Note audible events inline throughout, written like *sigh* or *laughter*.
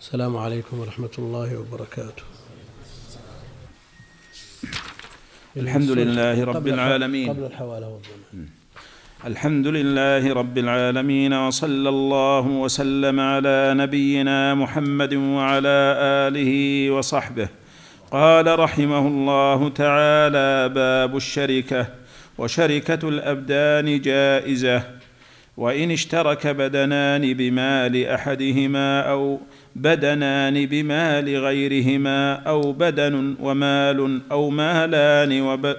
السلام عليكم ورحمة الله وبركاته. الحمد لله رب العالمين. قبل الحوالة والضمان. الحمد لله رب العالمين وصلى الله وسلم على نبينا محمد وعلى آله وصحبه. قال رحمه الله تعالى باب الشركة وشركة الأبدان جائزة. وإن اشترك بدنان بمال أحدهما أو بدنان بمال غيرهما أو بدن ومال أو مالان وب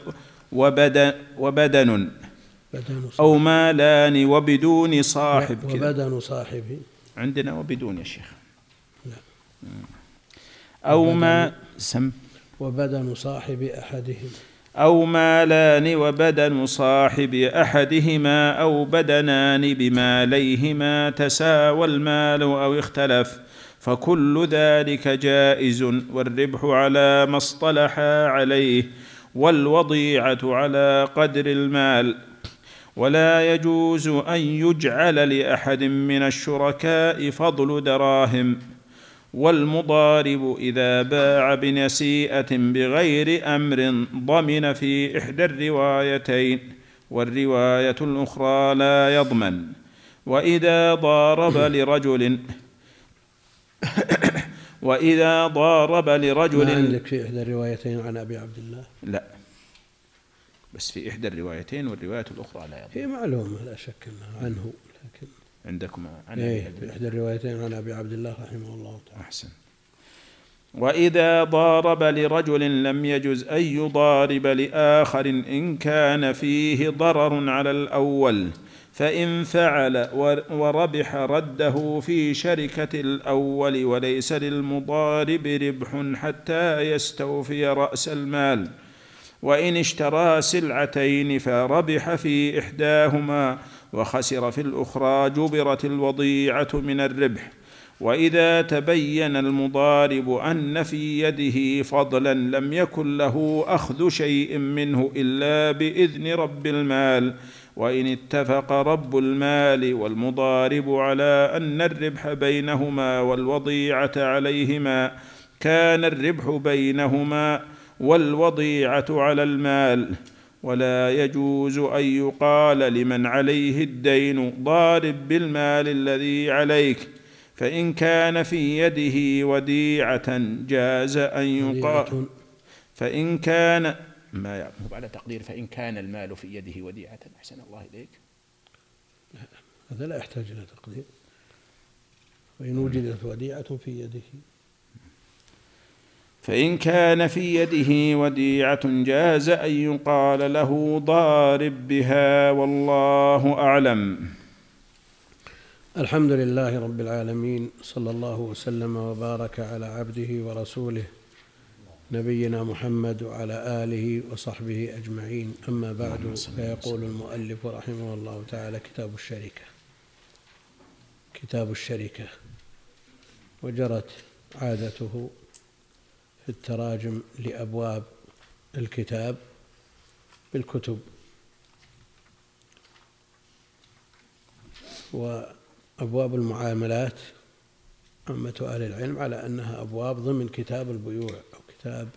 وبدن, وبدن أو مالان وبدون صاحب وبدن صاحبه عندنا وبدون يا شيخ. لا. أو ما سم. وبدن صاحب أحدهم أو مالان وبدن صاحب أحدهما أو بدنان بماليهما تساوى المال أو اختلف فكل ذلك جائز والربح على ما اصطلحا عليه والوضيعة على قدر المال. ولا يجوز أن يجعل لأحد من الشركاء فضل دراهم. والمضارب إذا باع بنسيئة بغير أمر ضمن في إحدى الروايتين والرواية الأخرى لا يضمن. وإذا ضارب لرجل *coughs* وإذا ضارب ما لرجل عندك في إحدى الروايتين عن أبي عبد الله؟ لا. بس في إحدى الروايتين والرواية الأخرى لا يضمن. هي معلومة لا شك أنها عنه لكن عندكم عن إيه. إحدى الروايتين عن أبي عبد الله رحمه الله تعالى. أحسن. وإذا ضارب لرجل لم يجز أن يضارب لآخر إن كان فيه ضرر على الأول فإن فعل ور- وربح رده في شركة الأول وليس للمضارب ربح حتى يستوفي رأس المال. وإن اشترى سلعتين فربح في إحداهما وخسر في الأخرى جبرت الوضيعة من الربح. وإذا تبين المضارب أن في يده فضلا لم يكن له أخذ شيء منه إلا بإذن رب المال. وإن اتفق رب المال والمضارب على أن الربح بينهما والوضيعة عليهما كان الربح بينهما والوضيعة على المال. ولا يجوز أن يقال لمن عليه الدين ضارب بالمال الذي عليك فإن كان في يده وديعة جاز أن يقال فإن كان ما يعني هو على تقدير فإن كان المال في يده وديعة أحسن الله إليك. هذا لا يحتاج إلى تقدير. وإن وجدت وديعة في يده فإن كان في يده وديعة جاز أن يقال له ضارب بها والله أعلم. الحمد لله رب العالمين صلى الله وسلم وبارك على عبده ورسوله نبينا محمد وعلى آله وصحبه أجمعين. أما بعد فيقول المؤلف رحمه الله تعالى كتاب الشركة كتاب الشركة وجرت عادته في التراجم لأبواب الكتاب بالكتب. وأبواب المعاملات عامة أهل العلم على أنها أبواب ضمن كتاب البيوع أو كتاب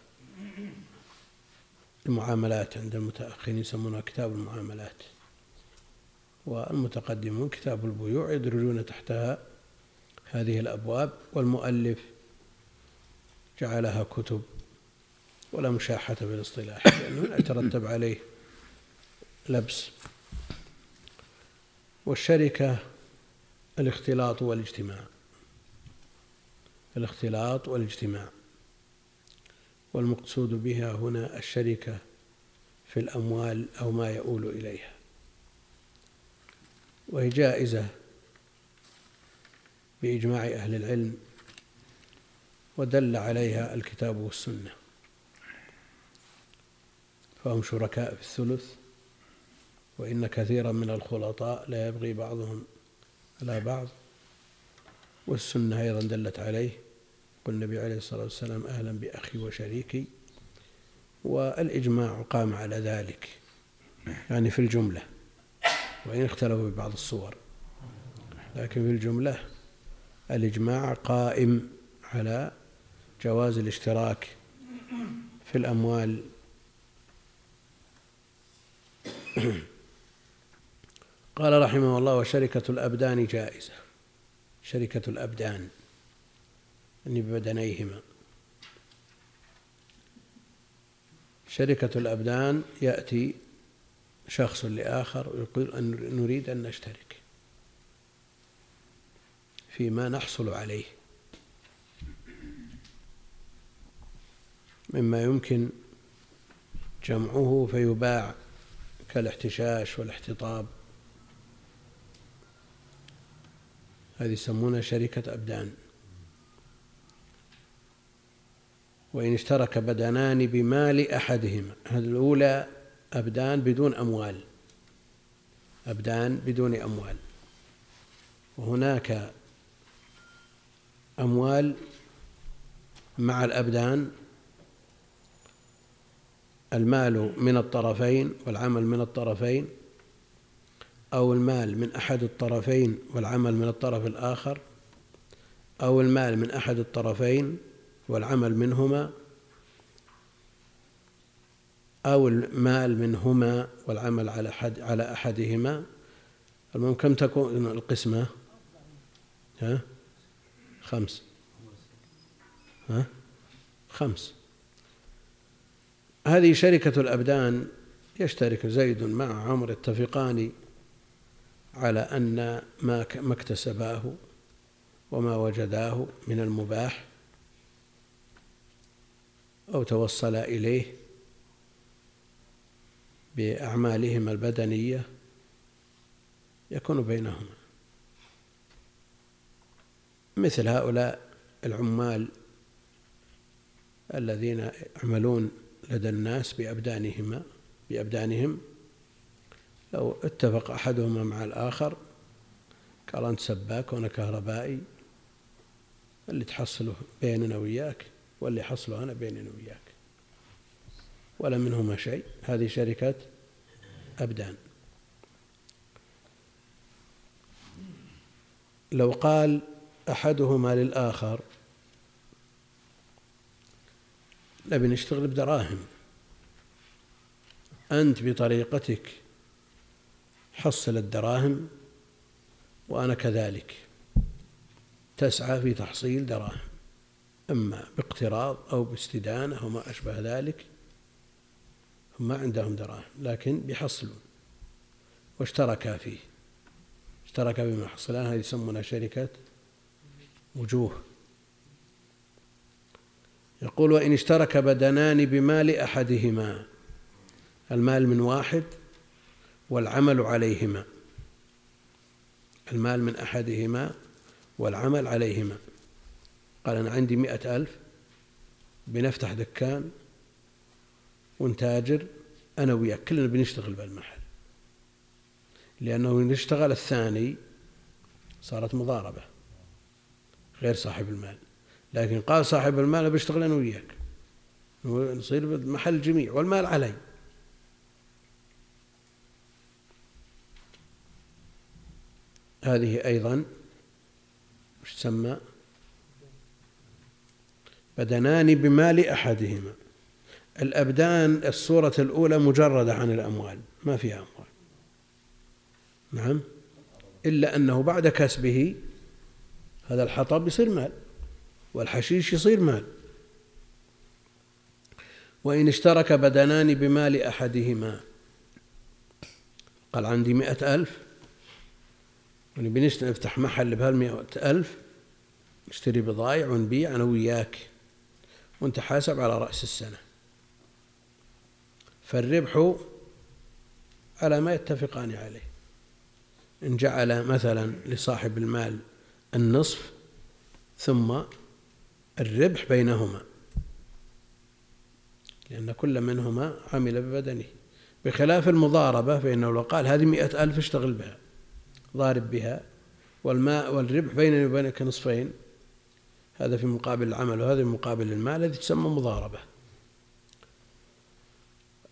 المعاملات عند المتأخرين يسمونها كتاب المعاملات. والمتقدمون كتاب البيوع يدرجون تحتها هذه الأبواب والمؤلف جعلها كتب ولا مشاحة في الاصطلاح لأنه يترتب عليه لبس. والشركة الاختلاط والاجتماع. الاختلاط والاجتماع. والمقصود بها هنا الشركة في الأموال أو ما يؤول إليها. وهي جائزة بإجماع أهل العلم ودل عليها الكتاب والسنة. فهم شركاء في الثلث وإن كثيرا من الخلطاء لا يبغي بعضهم على بعض. والسنة أيضا دلت عليه. قل النبي عليه الصلاة والسلام أهلا بأخي وشريكي. والإجماع قام على ذلك. يعني في الجملة وإن اختلفوا في بعض الصور. لكن في الجملة الإجماع قائم على جواز الاشتراك في الأموال. *clears throat* قال رحمه الله وشركة الأبدان جائزة. شركة الأبدان يعني ببدنيهما. شركة الأبدان يأتي شخص لآخر ويقول أن نريد أن نشترك فيما نحصل عليه. مما يمكن جمعه فيباع كالاحتشاش والاحتطاب. هذه يسمونها شركة أبدان. وإن اشترك بدنان بمال أحدهما هذه الأولى أبدان بدون أموال. أبدان بدون أموال. وهناك أموال مع الأبدان المال من الطرفين والعمل من الطرفين أو المال من أحد الطرفين والعمل من الطرف الآخر أو المال من أحد الطرفين والعمل منهما أو المال منهما والعمل على أحد على أحدهما المهم كم تكون القسمة؟ ها؟ خمس ها؟ خمس هذه شركة الأبدان يشترك زيد مع عمر يتفقان على أن ما ما اكتسباه وما وجداه من المباح أو توصلا إليه بأعمالهما البدنية يكون بينهما. مثل هؤلاء العمال الذين يعملون لدى الناس بأبدانهما بأبدانهم. لو اتفق أحدهما مع الآخر قال أنت سباك وأنا كهربائي اللي تحصله بيننا وياك واللي حصله أنا بيننا وياك. ولا منهما شيء. هذه شركة أبدان. لو قال أحدهما للآخر نبي نشتغل بدراهم. أنت بطريقتك حصل الدراهم وأنا كذلك. تسعى في تحصيل دراهم. إما باقتراض أو باستدانة أو ما أشبه ذلك هم ما عندهم دراهم لكن بيحصلون واشتركا فيه. اشتركا بما حصلان هذه يسمونها شركة وجوه. يقول وإن اشترك بدنان بمال أحدهما المال من واحد والعمل عليهما. المال من أحدهما والعمل عليهما. قال أنا عندي مئة ألف بنفتح دكان ونتاجر أنا وياك كلنا بنشتغل بالمحل لأنه نشتغل الثاني صارت مضاربة غير صاحب المال. لكن قال صاحب المال بشتغل أنا وياك. نصير محل جميع والمال علي. هذه أيضا وش تسمى؟ بدنان بمال أحدهما. الأبدان الصورة الأولى مجردة عن الأموال ما فيها أموال. نعم؟ إلا أنه بعد كسبه هذا الحطب يصير مال. والحشيش يصير مال. وإن اشترك بدنان بمال أحدهما. قال عندي مئة ألف. ونبي نفتح محل بهالمئة ألف. نشتري بضايع ونبيع أنا وياك. وأنت حاسب على رأس السنة. فالربح على ما يتفقان عليه. إن جعل مثلا لصاحب المال النصف ثم الربح بينهما. لأن كل منهما عمل ببدنه. بخلاف المضاربة فإنه لو قال هذه مئة ألف اشتغل بها ضارب بها والماء والربح بيني وبينك نصفين هذا في مقابل العمل وهذا في مقابل المال الذي تسمى مضاربة.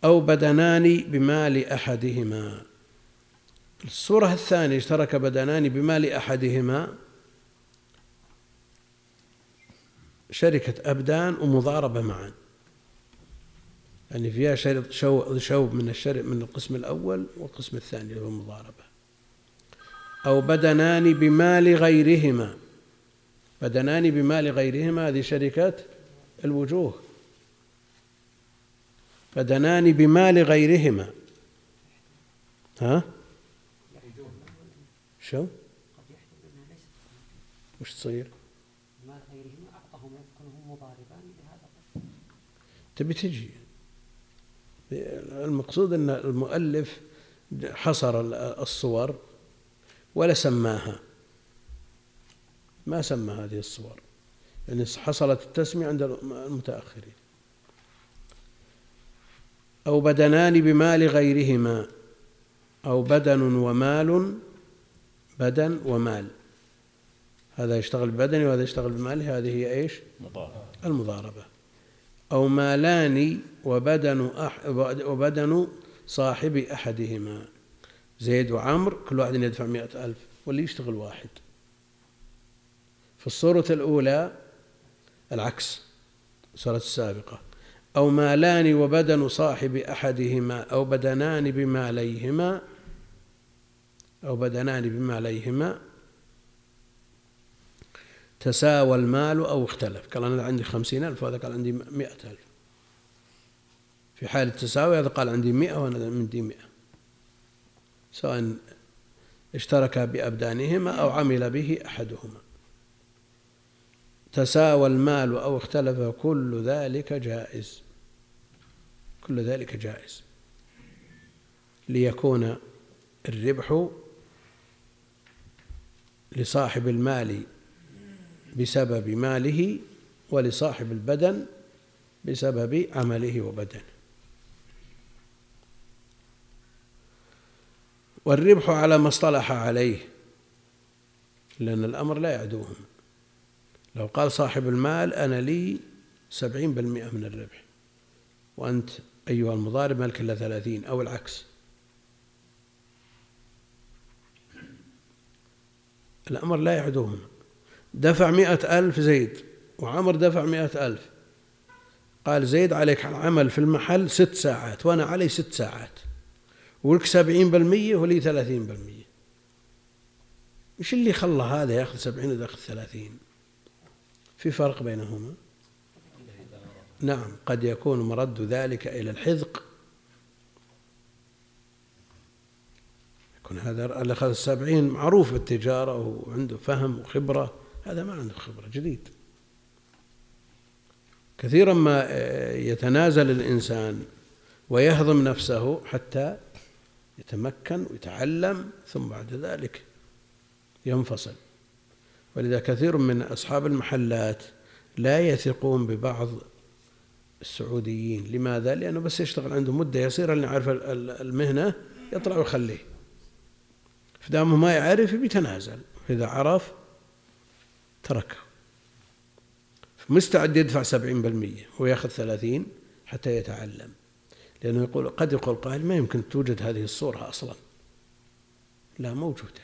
أو بدنان بمال أحدهما. الصورة الثانية اشترك بدنان بمال أحدهما شركة أبدان ومضاربة معا. يعني فيها شو شوب من الشرك من القسم الأول والقسم الثاني اللي هو المضاربة أو بدنان بمال غيرهما. بدنان بمال غيرهما هذه شركة الوجوه. بدنان بمال غيرهما. ها؟ شو؟ وش تصير مال غيرهما أعطاهم مضاربان لهذا تبي تجي. المقصود أن المؤلف حصر الصور ولا سماها. ما سمى هذه الصور. يعني حصلت التسمية عند المتأخرين. أو بدنان بمال غيرهما. أو بدن ومال بدن ومال. هذا يشتغل ببدنه وهذا يشتغل بماله. هذه هي إيش؟ مضاربة. المضاربة. أو مالان وبدن أح وبدن صاحب أحدهما. زيد وعمر كل واحد يدفع مئة ألف واللي يشتغل واحد. في الصورة الأولى العكس الصورة السابقة. أو مالان وبدن صاحب أحدهما أو بدنان بماليهما أو بدنان بماليهما تساوى المال أو اختلف. قال أنا عندي خمسين ألف وهذا قال عندي مئة ألف. في حال التساوي هذا قال عندي مئة وأنا عندي مئة. سواء اشتركا بأبدانهما أو عمل به أحدهما. تساوى المال أو اختلف كل ذلك جائز. كل ذلك جائز. ليكون الربح لصاحب المال بسبب ماله ولصاحب البدن بسبب عمله وبدنه. والربح على ما اصطلح عليه لأن الأمر لا يعدوهم. لو قال صاحب المال أنا لي سبعين بالمئة من الربح وأنت أيها المضارب مالك إلا ثلاثين أو العكس. الأمر لا يعدوهم. دفع مئة ألف زيد وعمر دفع مئة ألف. قال زيد عليك العمل في المحل ست ساعات وأنا علي ست ساعات. ولك سبعين بالمية ولي ثلاثين بالمية. إيش اللي خلى هذا يأخذ سبعين وذا يأخذ ثلاثين؟ في فرق بينهما؟ نعم قد يكون مرد ذلك إلى الحذق. يكون هذا اللي أخذ السبعين معروف بالتجارة وعنده فهم وخبرة. هذا ما عنده خبرة جديد. كثيرا ما يتنازل الإنسان ويهضم نفسه حتى يتمكن ويتعلم ثم بعد ذلك ينفصل. ولذا كثير من أصحاب المحلات لا يثقون ببعض السعوديين. لماذا؟ لأنه بس يشتغل عنده مدة يصير اللي يعرف المهنة يطلع ويخليه. فدامه ما يعرف بيتنازل إذا عرف تركه. مستعد يدفع سبعين بالمية ويأخذ ثلاثين حتى يتعلم. لأنه يقول قد يقول قائل ما يمكن توجد هذه الصورة أصلا. لا موجودة.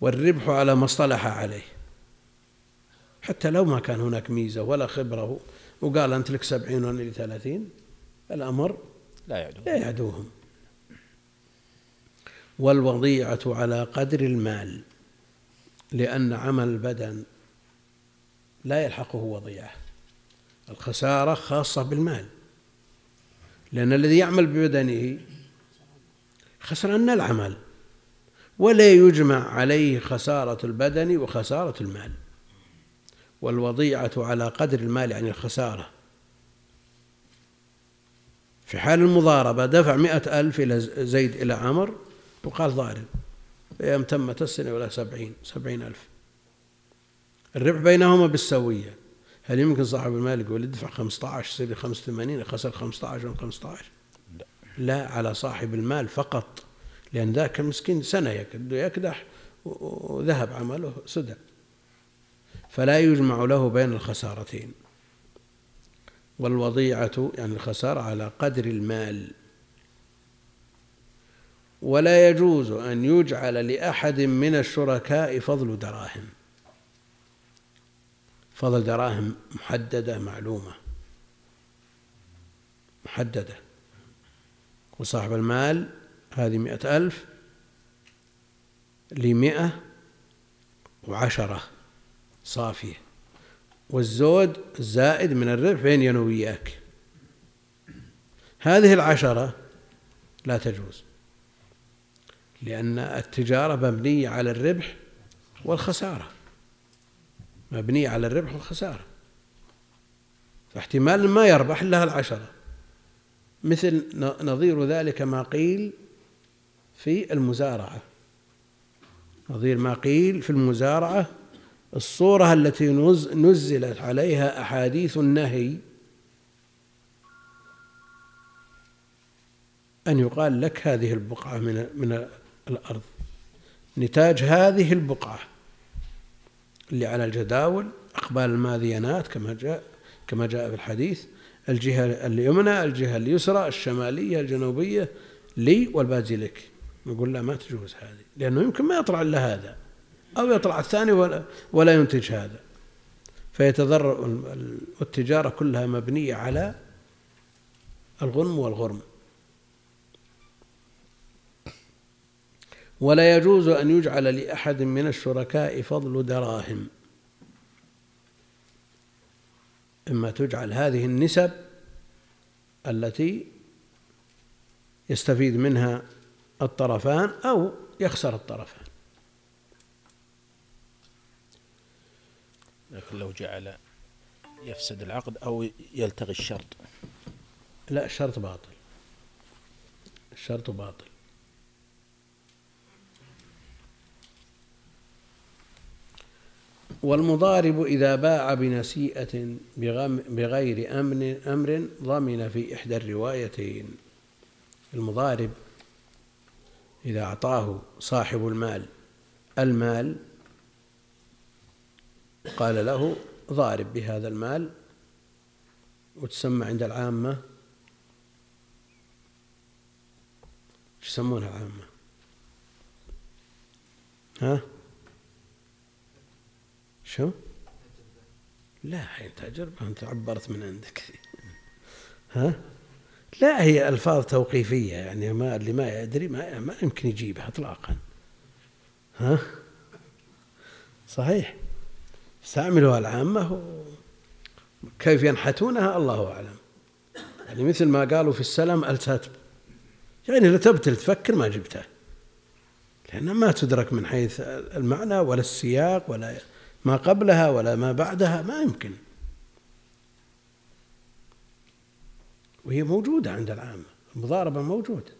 والربح على ما اصطلح عليه. حتى لو ما كان هناك ميزة ولا خبرة وقال أنت لك سبعين وأنا لي ثلاثين الأمر لا يعدوهم. لا يعدوهم. والوضيعة على قدر المال. لأن عمل البدن لا يلحقه وضيعة. الخسارة خاصة بالمال. لأن الذي يعمل ببدنه خسران العمل. ولا يجمع عليه خسارة البدن وخسارة المال. والوضيعة على قدر المال يعني الخسارة. في حال المضاربة دفع مئة ألف إلى زيد إلى عمر وقال ضارب أيام تمت السنة ولا سبعين سبعين ألف. الربح بينهما بالسوية. هل يمكن صاحب المال يقول ادفع 15 يصير 85 خسر 15 من 15 لا. لا على صاحب المال فقط. لأن ذاك المسكين سنة يكدح وذهب عمله سدى. فلا يجمع له بين الخسارتين. والوضيعة يعني الخسارة على قدر المال. ولا يجوز أن يجعل لأحد من الشركاء فضل دراهم. فضل دراهم محددة معلومة محددة. وصاحب المال هذه مئة ألف لمئة وعشرة صافية والزود الزائد من الربح بين أنا وياك هذه العشرة لا تجوز. لأن التجارة مبنية على الربح والخسارة. مبنية على الربح والخسارة. فاحتمال ما يربح إلا العشرة. مثل نظير ذلك ما قيل في المزارعة. نظير ما قيل في المزارعة الصورة التي نزلت عليها أحاديث النهي أن يقال لك هذه البقعة من من الأرض. نتاج هذه البقعة اللي على الجداول أقبال الماذينات كما جاء كما جاء في الحديث الجهة اليمنى الجهة اليسرى الشمالية الجنوبية لي والباقي لك نقول لا ما تجوز هذه لأنه يمكن ما يطلع إلا هذا أو يطلع الثاني ولا, ولا ينتج هذا. فيتضرر التجارة كلها مبنية على الغنم والغرم. ولا يجوز أن يجعل لأحد من الشركاء فضل دراهم. إما تجعل هذه النسب التي يستفيد منها الطرفان أو يخسر الطرفان. لكن لو جعل يفسد العقد أو يلتغي الشرط. لا الشرط باطل. الشرط باطل. والمضارب إذا باع بنسيئة بغير أمن أمر ضمن في إحدى الروايتين. المضارب إذا أعطاه صاحب المال. المال قال له ضارب بهذا المال وتسمى عند العامة. يسمونها العامة؟ ها؟ شو؟ لا هي تجربة أنت عبرت من عندك. ها؟ لا هي ألفاظ توقيفية يعني ما اللي ما يدري ما, ما يمكن يجيبها إطلاقا. ها؟ صحيح. استعملوها العامة كيف ينحتونها الله أعلم. يعني مثل ما قالوا في السلم التتب يعني لو تبتل تفكر ما جبته لأنها ما تدرك من حيث المعنى ولا السياق ولا ما قبلها ولا ما بعدها ما يمكن. وهي موجودة عند العامة المضاربة موجودة.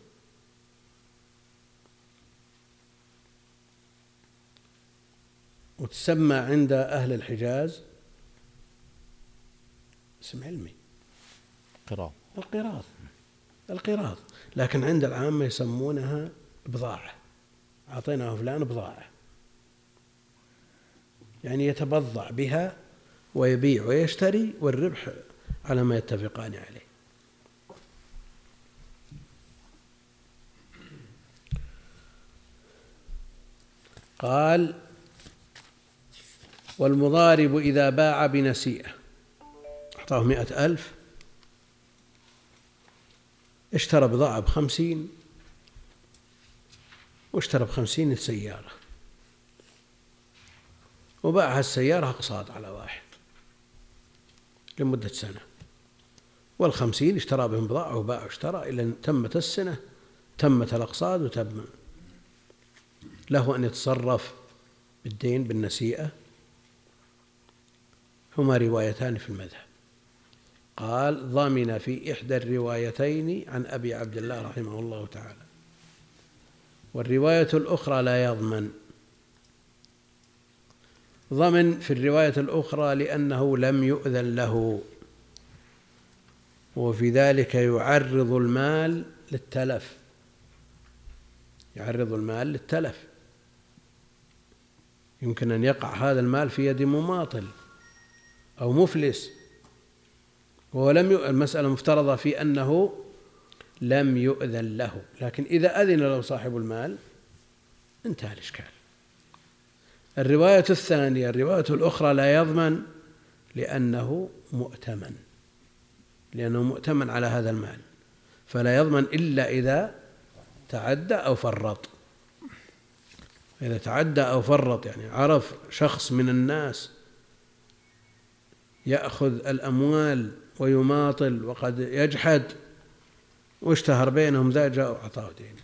وتسمى عند أهل الحجاز اسم علمي. قراض. القراض. القراض. لكن عند العامة يسمونها بضاعة. أعطيناه فلان بضاعة. يعني يتبضع بها ويبيع ويشتري والربح على ما يتفقان عليه. قال والمضارب إذا باع بنسيئة. أعطاه مئة ألف. اشترى بضاعة بخمسين. واشترى بخمسين سيارة وباعها السيارة أقساط على واحد لمدة سنة. والخمسين اشترى بهم بضاعة وباع واشترى إلى أن تمت السنة تمت الأقساط وتم. له أن يتصرف بالدين بالنسيئة. هما روايتان في المذهب. قال ضمن في إحدى الروايتين عن أبي عبد الله رحمه الله تعالى. والرواية الأخرى لا يضمن ضمن في الرواية الأخرى لأنه لم يؤذن له. وفي ذلك يعرض المال للتلف. يعرض المال للتلف. يمكن أن يقع هذا المال في يد مماطل أو مفلس. وهو لم. المسألة مفترضة في أنه لم يؤذن له. لكن إذا أذن له صاحب المال انتهى الإشكال. الرواية الثانية الرواية الأخرى لا يضمن لأنه مؤتمن لأنه مؤتمن على هذا المال فلا يضمن إلا إذا تعدى أو فرط. إذا تعدى أو فرط يعني عرف شخص من الناس يأخذ الأموال ويماطل وقد يجحد واشتهر بينهم ذا جاء وأعطاه دين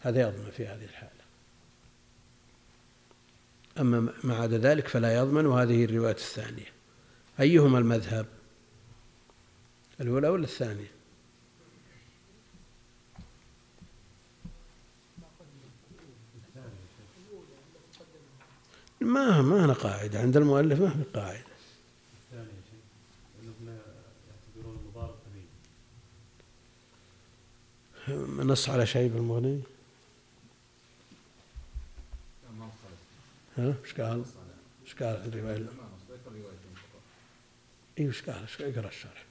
هذا يضمن في هذه الحالة. أما ما عدا ذلك فلا يضمن وهذه الرواية الثانية. أيهما المذهب؟ الأولى ولا الثانية؟ ما ما هنا قاعدة عند المؤلف ما في قاعدة. نص على شيء بالمغني ها إيش قال؟ إيش قال الرواية؟ اي إيش قال؟ اقرأ الشرح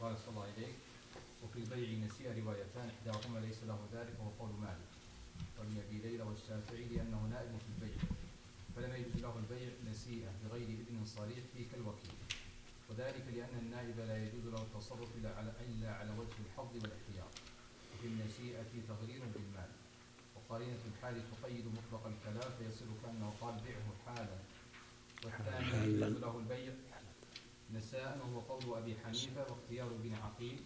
قال صلى الله عليه وفي البيع نسيء روايتان إحداهما ليس له ذلك وهو قول مالك وابن أبي ليلى والشافعي لأنه نائب في البيع فلم يجوز له البيع نسيئة بغير إذن صريح فيه كالوكيل وذلك لأن النائب لا يجوز له التصرف إلا على إلا على وجه الحظ والاحتياط وفي النسيئة تغرير بالمال وقرينه الحال تقيد مطلق الكلام فيصير كانه قال بيعه حالا. والثاني يجوز له البيع نساء وهو قول أبي حنيفة واختيار ابن عقيل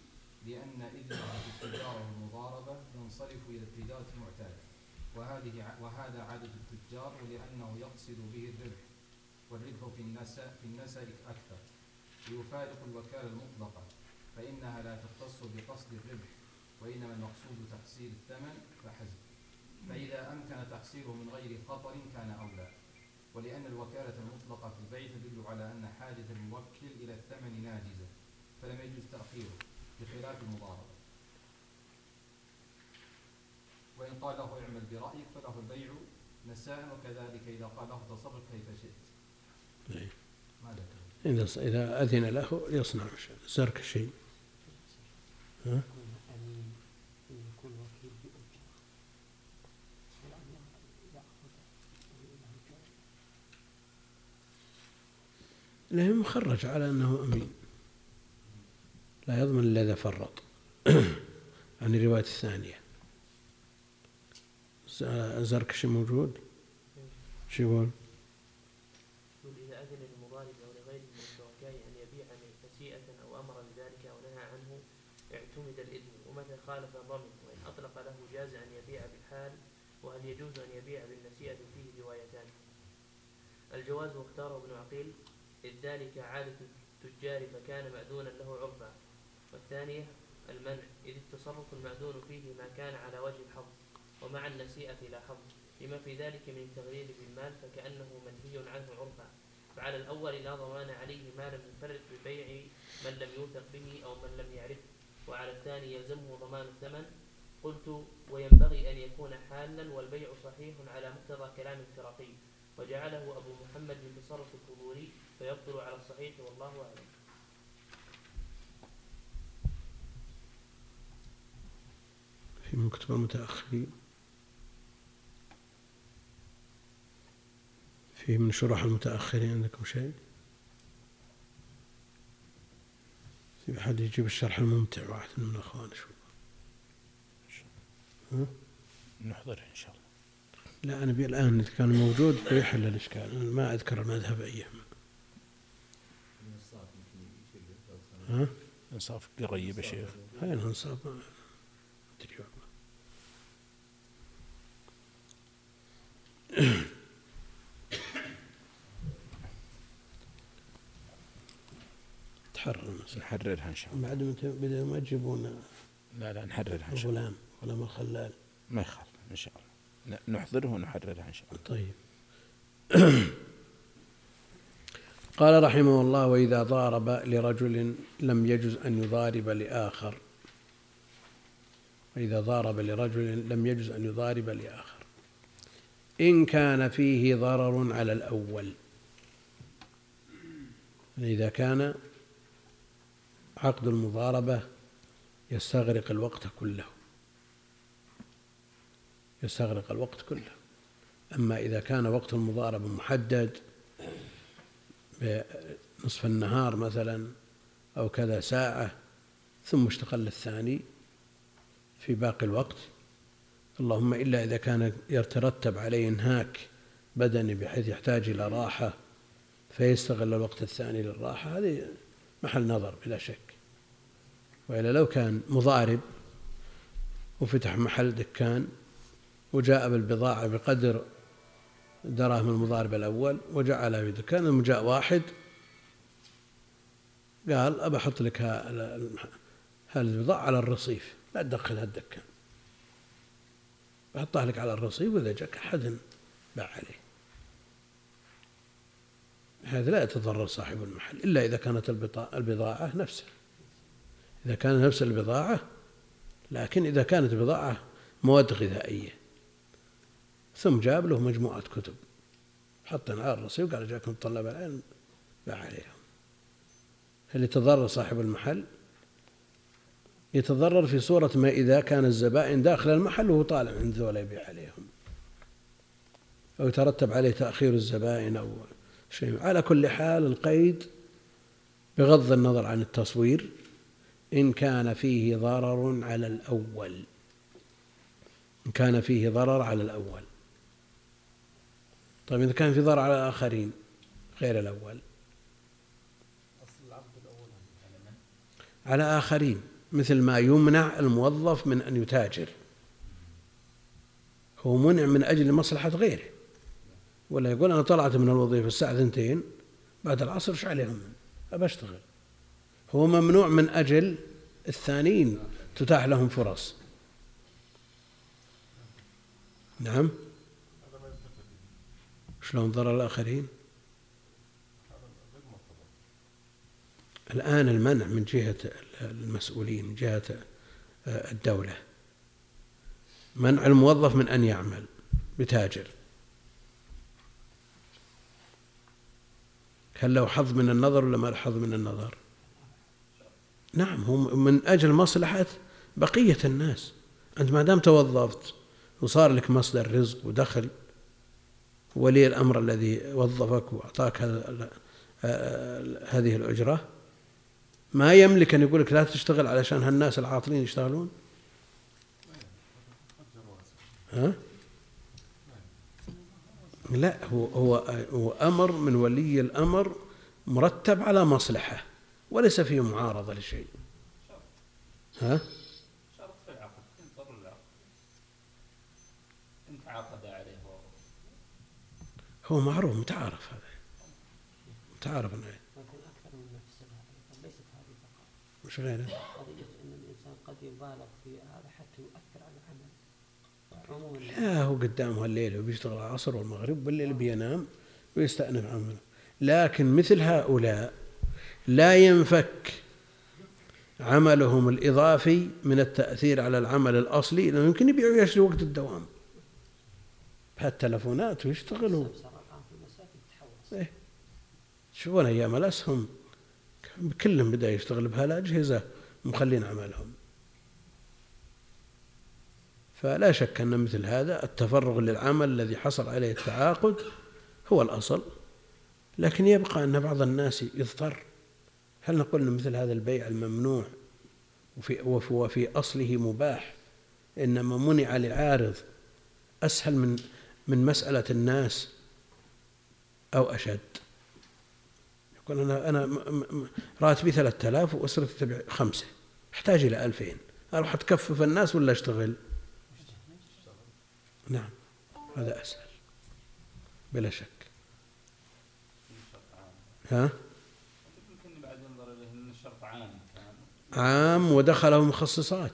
لأن إذنه في التجارة والمضاربة ينصرف إلى التجارة المعتادة. وهذه وهذا عادة التجار ولأنه يقصد به الربح والربح في النساء في النساء أكثر. ليفارق الوكالة المطلقة فإنها لا تختص بقصد الربح وإنما المقصود تحصيل الثمن فحسب. فإذا أمكن تحصيله من غير خطر كان أولى ولأن الوكالة المطلقة في البيع تدل على أن حاجة الموكل إلى الثمن ناجزة فلم يجوز تأخيره بخلاف المضاربة وإن قال له اعمل برأيك فله البيع مساء وكذلك إذا قال له تصرف كيف شئت إيه. ماذا إذا أذن له يصنع زرك شيء ها؟ لأنه مخرج على أنه أمين لا يضمن إلا إذا فرط. *clears throat* عن الرواية الثانية. زركشي موجود؟ شو يقول؟ خالف وإن أطلق له جاز أن يبيع بالحال وهل يجوز أن يبيع بالنسيئة؟ فيه روايتان. الجواز واختاره ابن عقيل. إذ ذلك عادة التجار فكان مأذونا له عرفا والثانية المنع إذ التصرف المأذون فيه ما كان على وجه الحظ ومع النسيئة لا حظ. لما في ذلك من تغرير بالمال فكأنه منهي عنه عرفا فعلى الأول لا ضمان عليه ما لم يفرد ببيع من لم يوثق به أو من لم يعرفه. وعلى الثاني يلزمه ضمان الثمن. قلت وينبغي أن يكون حالا والبيع صحيح على مقتضى كلام الفرقي وجعله أبو محمد بالتصرف الفضولي فيبطل على الصحيح والله أعلم. في من كتب المتأخرين. في من شرح المتأخرين عندكم شيء؟ في أحد يجيب الشرح الممتع واحد من الأخوان شو نحضره إن شاء الله. لا أنا الآن إذا كان موجود بيحل الإشكال. أنا ما أذكر المذهب أيهما. ها؟ انصاف قريب يا شيخ. هاي الانصاف. ما ادري تحرر نحررها إن شاء الله. بعد متى ما تجيبون لا لا نحررها إن شاء الله. غلام غلام الخلال. ما يخالف إن شاء الله. نحضره ونحررها إن شاء الله. طيب. قال رحمه الله وإذا ضارب لرجل لم يجز أن يضارب لآخر. وإذا ضارب لرجل لم يجز أن يضارب لآخر. إن كان فيه ضرر على الأول. إذا كان عقد المضاربة يستغرق الوقت كله. يستغرق الوقت كله. أما إذا كان وقت المضاربة محدد بنصف النهار مثلا أو كذا ساعة ثم اشتغل الثاني في باقي الوقت. اللهم إلا إذا كان يترتب عليه انهاك بدني بحيث يحتاج إلى راحة فيستغل الوقت الثاني للراحة. هذه محل نظر بلا شك. وإلا لو كان مضارب وفتح محل دكان وجاء بالبضاعة بقدر دراهم المضارب الأول وجعلها في دكان. جاء واحد قال أبى أحط لك البضاعة على الرصيف لا تدخلها الدكان بحطها لك على الرصيف وإذا جاك أحد باع عليه. هذا لا يتضرر صاحب المحل إلا إذا كانت البضاعة نفسها إذا كانت نفس البضاعة لكن إذا كانت بضاعة مواد غذائية. ثم جاب له مجموعة كتب. حطنا على الرصيف وقال جاكم طلاب العلم باع عليهم. هل يتضرر صاحب المحل؟ يتضرر في صورة ما إذا كان الزبائن داخل المحل وهو طالع عند ذولا يبيع عليهم. أو يترتب عليه تأخير الزبائن أو شيء. على كل حال القيد بغض النظر عن التصوير إن كان فيه ضرر على الأول. إن كان فيه ضرر على الأول. طيب إذا كان في ضرر على الآخرين غير الأول. على آخرين مثل ما يمنع الموظف من أن يتاجر. هو منع من أجل مصلحة غيره. ولا يقول أنا طلعت من الوظيفة الساعة ثنتين بعد العصر إيش عليهم؟ أبى أشتغل. هو ممنوع من أجل الثانيين تتاح لهم فرص. نعم؟ شلون ضرر الآخرين؟ الآن المنع من جهة المسؤولين من جهة الدولة. منع الموظف من أن يعمل بتاجر. هل له حظ من النظر ولا ما له حظ من النظر؟ نعم هو من أجل مصلحة بقية الناس. أنت ما دام توظفت وصار لك مصدر رزق ودخل ولي الأمر الذي وظفك وأعطاك هذه الأجرة. ما يملك أن يقول لك لا تشتغل علشان هالناس العاطلين يشتغلون؟ ها؟ لا هو هو هو أمر من ولي الأمر مرتب على مصلحة وليس فيه معارضة لشيء. ها؟ شرط في العقد العقد. إن تعاقد. عليه هو معروف متعارف هذا. متعارف إنه وش غيره؟ قضية أن الإنسان قد يبالغ في هذا حتى يؤثر على العمل. لا هو قدامه الليل وبيشتغل العصر والمغرب والليل بينام ويستأنف عمله. لكن مثل هؤلاء لا ينفك عملهم الإضافي من التأثير على العمل الأصلي لأنه يمكن يبيعوا ويشتروا وقت الدوام. بهالتلفونات ويشتغلوا. تشوفون أيام الأسهم كلهم بدأ يشتغل بهالأجهزة مخلين عملهم فلا شك أن مثل هذا التفرغ للعمل الذي حصل عليه التعاقد هو الأصل. لكن يبقى أن بعض الناس يضطر. هل نقول أن مثل هذا البيع الممنوع وفي, وفي أصله مباح إنما منع لعارض أسهل من من مسألة الناس أو أشد؟ يقول أنا أنا راتبي ثلاثة آلاف وأسرتي تبع خمسة. أحتاج إلى ألفين. أروح أتكفف الناس ولا أشتغل؟ نعم. هذا أسهل. بلا شك. ها؟ عام ودخله مخصصات.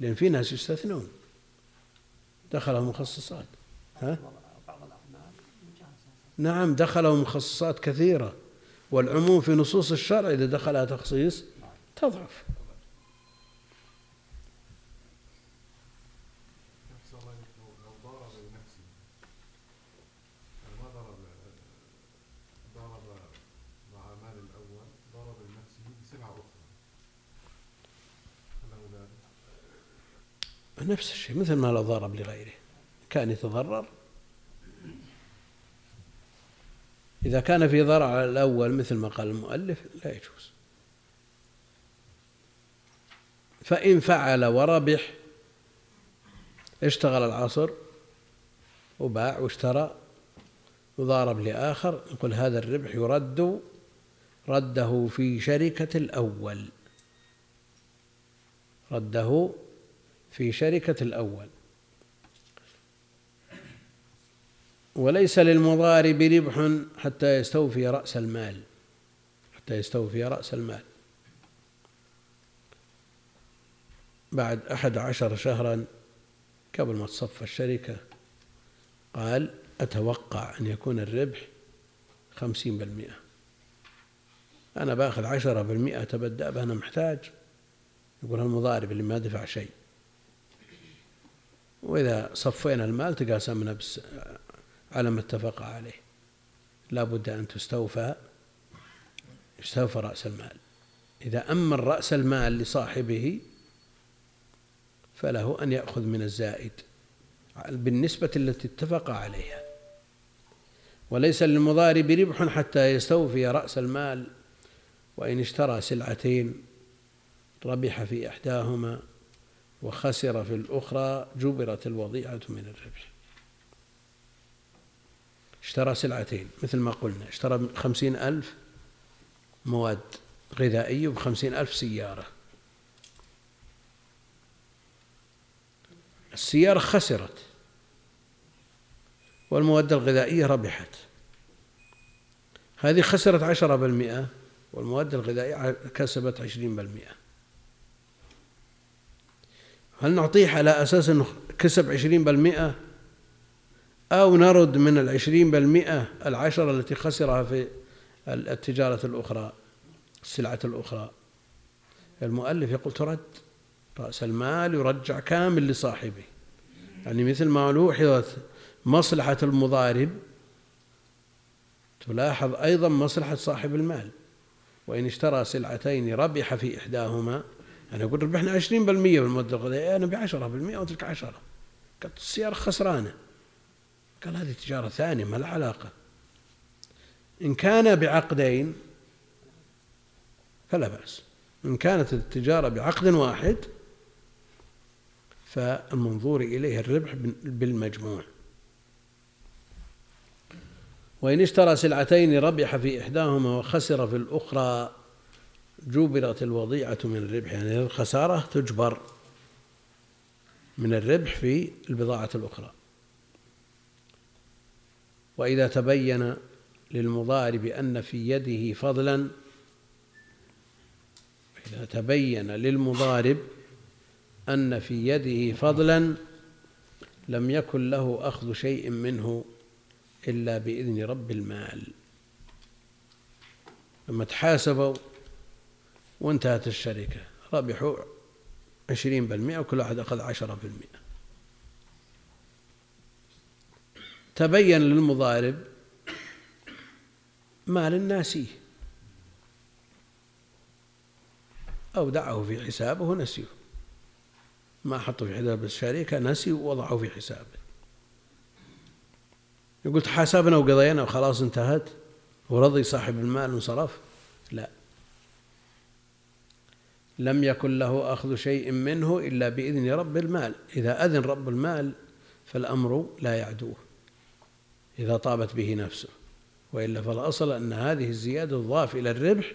لأن في ناس يستثنون. دخله مخصصات. ها؟ نعم دخله مخصصات كثيرة. والعموم في نصوص الشرع إذا دخلها تخصيص تضعف. نفس الشيء مثل ما لو ضرب لغيره. كان يتضرر إذا كان في ضرر على الأول مثل ما قال المؤلف لا يجوز. فإن فعل وربح اشتغل العصر وباع واشترى وضارب لآخر يقول هذا الربح يرد رده في شركة الأول. رده في شركة الأول. وليس للمضارب ربح حتى يستوفي رأس المال. حتى يستوفي رأس المال. بعد أحد عشر شهرا قبل ما تصفى الشركة قال أتوقع أن يكون الربح خمسين بالمئة. أنا بأخذ عشرة بالمئة تبدأ به أنا محتاج. يقول المضارب اللي ما دفع شيء. وإذا صفينا المال تقاسمنا على ما اتفق عليه. لا بد أن تستوفى يستوفى رأس المال. إذا أمن رأس المال لصاحبه فله أن يأخذ من الزائد بالنسبة التي اتفق عليها. وليس للمضارب ربح حتى يستوفي رأس المال وإن اشترى سلعتين ربح في إحداهما وخسر في الأخرى جبرت الوضيعة من الربح. اشترى سلعتين مثل ما قلنا اشترى بخمسين ألف مواد غذائية وبخمسين ألف سيارة. السيارة خسرت والمواد الغذائية ربحت. هذه خسرت عشرة بالمئة والمواد الغذائية كسبت عشرين بالمئة. هل نعطيه على أساس أنه كسب عشرين بالمئة؟ أو نرد من العشرين بالمئة العشرة التي خسرها في التجارة الأخرى السلعة الأخرى. المؤلف يقول ترد رأس المال يرجع كامل لصاحبه. يعني مثل ما لوحظت مصلحة المضارب تلاحظ أيضا مصلحة صاحب المال. وإن اشترى سلعتين ربح في إحداهما. أنا أقول ربحنا عشرين بالمية بالمدة الغذائية أنا بعشرة بالمية وتلك عشرة. السيارة خسرانة. قال هذه تجارة ثانية ما لها علاقة. إن كان بعقدين فلا بأس. إن كانت التجارة بعقد واحد فالمنظور إليه الربح بالمجموع. وإن اشترى سلعتين ربح في إحداهما وخسر في الأخرى جبرت الوضيعة من الربح. يعني الخسارة تجبر من الربح في البضاعة الأخرى. وإذا تبين للمضارب أن في يده فضلا إذا تبين للمضارب أن في يده فضلا لم يكن له أخذ شيء منه إلا بإذن رب المال. لما تحاسبوا وانتهت الشركة ربحوا عشرين بالمئة وكل واحد أخذ عشرة بالمئة. تبين للمضارب مال ناسيه أودعه في حسابه ونسيه ما حطه في حساب الشركة نسي ووضعه في حسابه. يقول تحاسبنا وقضينا وخلاص انتهت. ورضي صاحب المال وانصرف لا. لم يكن له أخذ شيء منه إلا بإذن رب المال. إذا أذن رب المال فالأمر لا يعدوه. إذا طابت به نفسه. وإلا فالأصل أن هذه الزيادة تضاف إلى الربح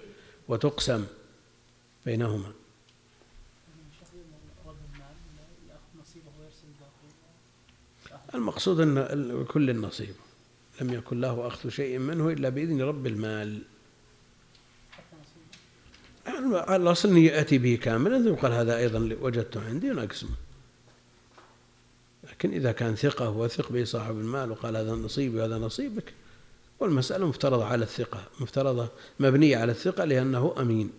وتقسم بينهما. المقصود أن كل النصيب. لم يكن له أخذ شيء منه إلا بإذن رب المال. الأصل أن يأتي به كاملا ثم قال هذا أيضا وجدته عندي ونقسمه لكن إذا كان ثقة وثق به صاحب المال وقال هذا نصيبي وهذا نصيبك والمسألة مفترضة على الثقة مفترضة مبنية على الثقة لأنه أمين.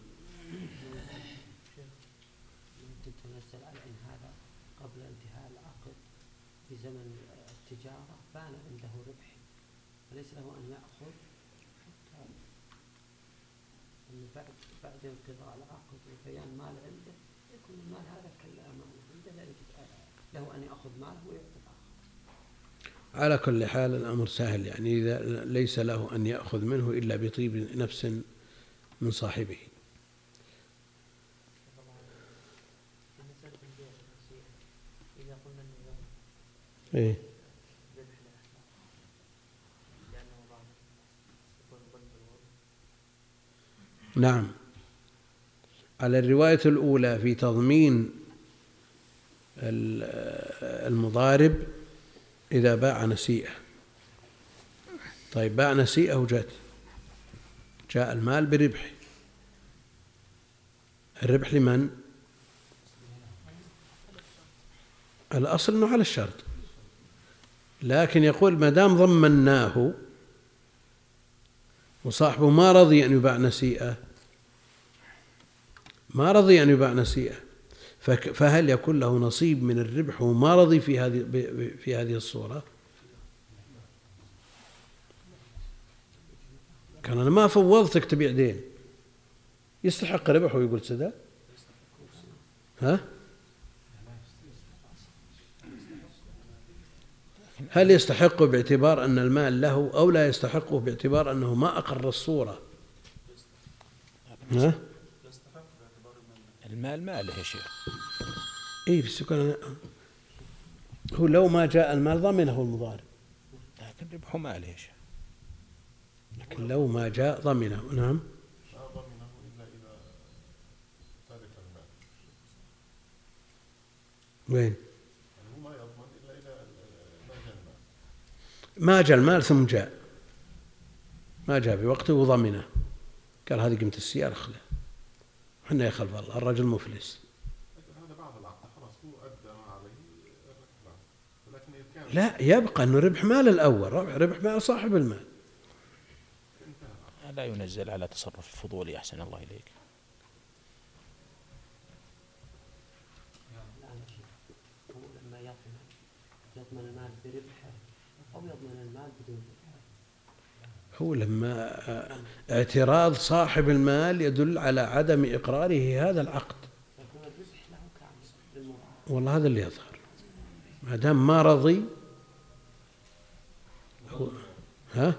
على كل حال الأمر سهل يعني إذا ليس له أن يأخذ منه إلا بطيب نفس من صاحبه. إيه. نعم. على الرواية الأولى في تضمين ال- المضارب إذا باع نسيئة. طيب باع نسيئة وجت. جاء المال بربح الربح لمن؟ الأصل أنه على الشرط. لكن يقول ما دام ضمناه وصاحبه ما رضي أن يباع نسيئة ما رضي أن يباع نسيئة فهل يكون له نصيب من الربح وما رضي في هذه في هذه الصورة؟ كان أنا ما فوضتك تبيع دين يستحق ربح ويقول سدى ها؟ هل يستحقه باعتبار أن المال له أو لا يستحقه باعتبار أنه ما أقر الصورة ها؟ المال ماله يا شيخ؟ اي بس يكون هو لو ما جاء المال ضمنه المضارب لكن ربحه ماله يا شيخ. لكن لو ما جاء ضمنه. نعم. وين؟ ما ما جاء المال ما جاء المال ثم جاء. ما جاء بوقته وضمنه. قال هذه قيمة السيارة خذها إحنا يخلف الله الرجل مفلس. لكن هذا بعد العقد خلاص هو أدى ما عليه الركب ولكن إذا كان لا يبقى أنه ربح مال الأول ربح, ربح مال صاحب المال. لا ينزل على تصرف الفضولي أحسن الله لما يضمن يضمن المال بربحه أو يضمن المال بدون ربحه هو لما آه، اعتراض صاحب المال يدل على عدم إقراره هذا العقد. والله هذا اللي يظهر. ما دام ما رضي هو- ها؟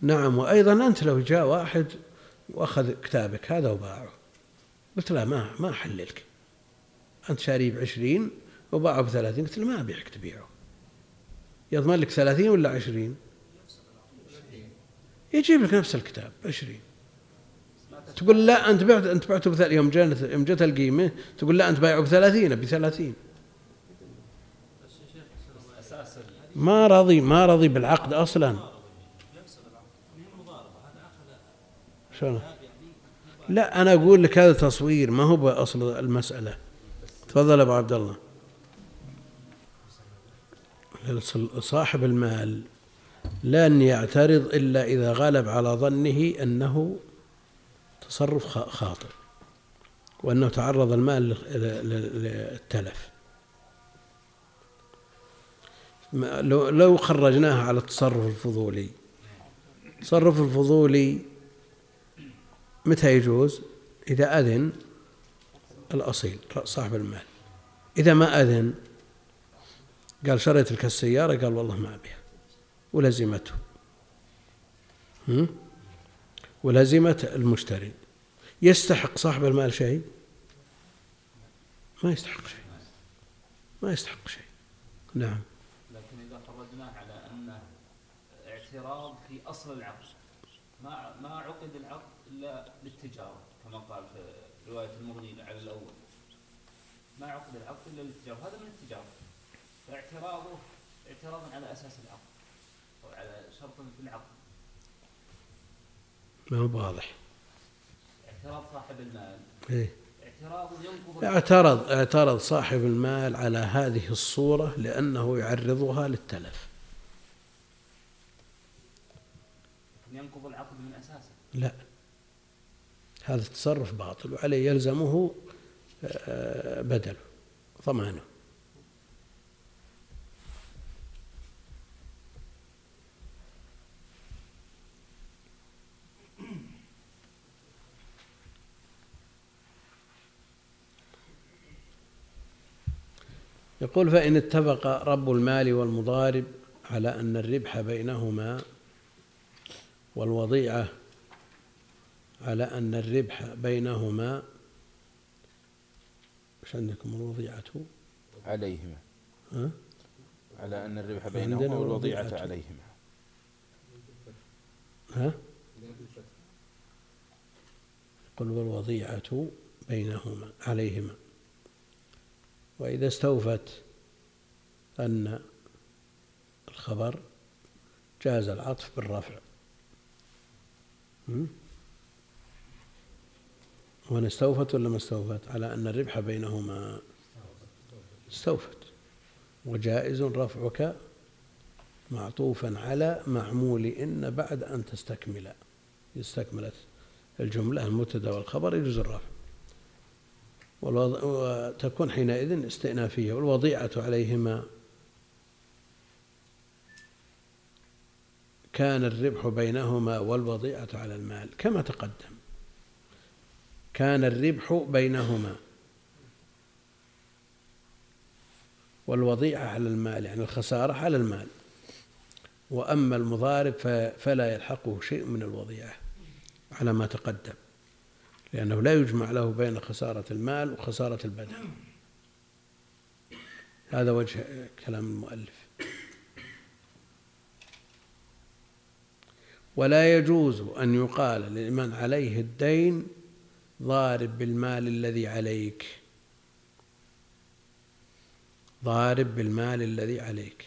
نعم وأيضا أنت لو جاء واحد وأخذ كتابك هذا وباعه قلت له ما ما أحللك. أنت شاريه بعشرين وباعه بثلاثين قلت له ما أبيعك تبيعه. يضمن لك ثلاثين ولا عشرين؟ يجيب لك نفس الكتاب عشرين تقول لا أنت بعت أنت بعته بثلاثين يوم جت يوم جت القيمة تقول لا أنت بايعه بثلاثين بثلاثين. ما رضي ما رضي بالعقد أصلا. شلون؟ لا أنا أقول لك هذا تصوير ما هو بأصل المسألة. تفضل أبو عبد الله. صاحب المال. لن يعترض إلا إذا غلب على ظنه أنه تصرف خا- خاطئ وأنه تعرض المال لل- لل- للتلف. لو لو خرجناها على التصرف الفضولي. التصرف الفضولي متى يجوز؟ إذا أذن الأصيل صاحب المال. إذا ما أذن قال شريت لك السيارة؟ قال والله ما أبيها. ولزمته؟ ولزمت المشتري. يستحق صاحب المال شيء؟ ما يستحق شيء. ما يستحق شيء. نعم. لكن إذا خرجناه على أنه اعتراض في أصل العقد ما ما عقد العقد إلا للتجارة كما قال في رواية المغني على الأول. ما عقد العقد إلا للتجارة هذا من التجارة. فاعتراضه اعتراضا على أساس العقد. على شرط في العقد. ما هو واضح. اعتراض صاحب المال. إيه؟ اعتراض ينقض اعترض اعترض صاحب المال على هذه الصورة لأنه يعرضها للتلف. ينقض العقد من أساسه. لا. هذا التصرف باطل وعليه يلزمه آه، بدله ضمانه. يقول فإن اتفق رب المال والمضارب على أن الربح بينهما والوضيعة على أن الربح بينهما إيش عندكم الوضيعة عليهما ها؟ على أن الربح بينهما والوضيعة والوضيعة. عليهما ها؟ قل والوضيعة بينهما عليهما وإذا استوفت أن الخبر جاز العطف بالرفع م? وأن استوفت ولا ما استوفت على أن الربح بينهما استوفت وجائز رفعك معطوفا على معمول إن بعد أن تستكمل استكملت الجملة المبتدأ والخبر يجوز الرفع. وتكون حينئذ استئنافية والوضيعة عليهما كان الربح بينهما والوضيعة على المال كما تقدم. كان الربح بينهما والوضيعة على المال يعني الخسارة على المال. وأما المضارب فلا يلحقه شيء من الوضيعة على ما تقدم. لأنه لا يجمع له بين خسارة المال وخسارة البدن. هذا وجه كلام المؤلف. ولا يجوز أن يقال لمن عليه الدين ضارب بالمال الذي عليك. ضارب بالمال الذي عليك.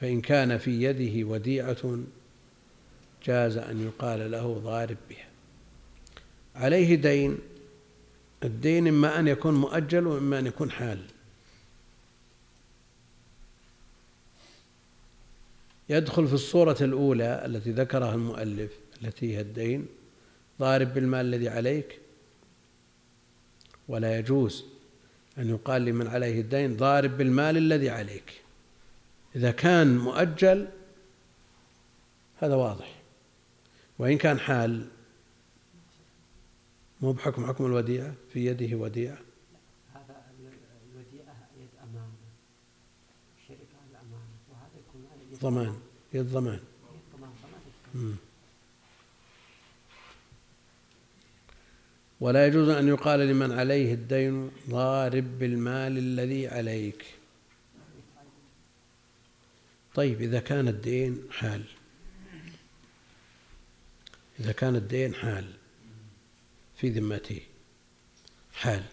فإن كان في يده وديعة جاز أن يقال له ضارب بها. عليه دين الدين إما أن يكون مؤجل وإما أن يكون حال. يدخل في الصورة الأولى التي ذكرها المؤلف التي هي الدين ضارب بالمال الذي عليك. ولا يجوز أن يقال لمن عليه الدين ضارب بالمال الذي عليك. إذا كان مؤجل هذا واضح. وإن كان حال مو بحكم حكم الوديعة في يده وديعة هذا ال- الوديعة يد أمانة الشركة على أمانة وهذا يكون يد ضمان. يد ضمان. ولا يجوز أن يقال لمن عليه الدين ضارب بالمال الذي عليك طيب إذا كان الدين حال إذا كان الدين حال في ذمته. حال.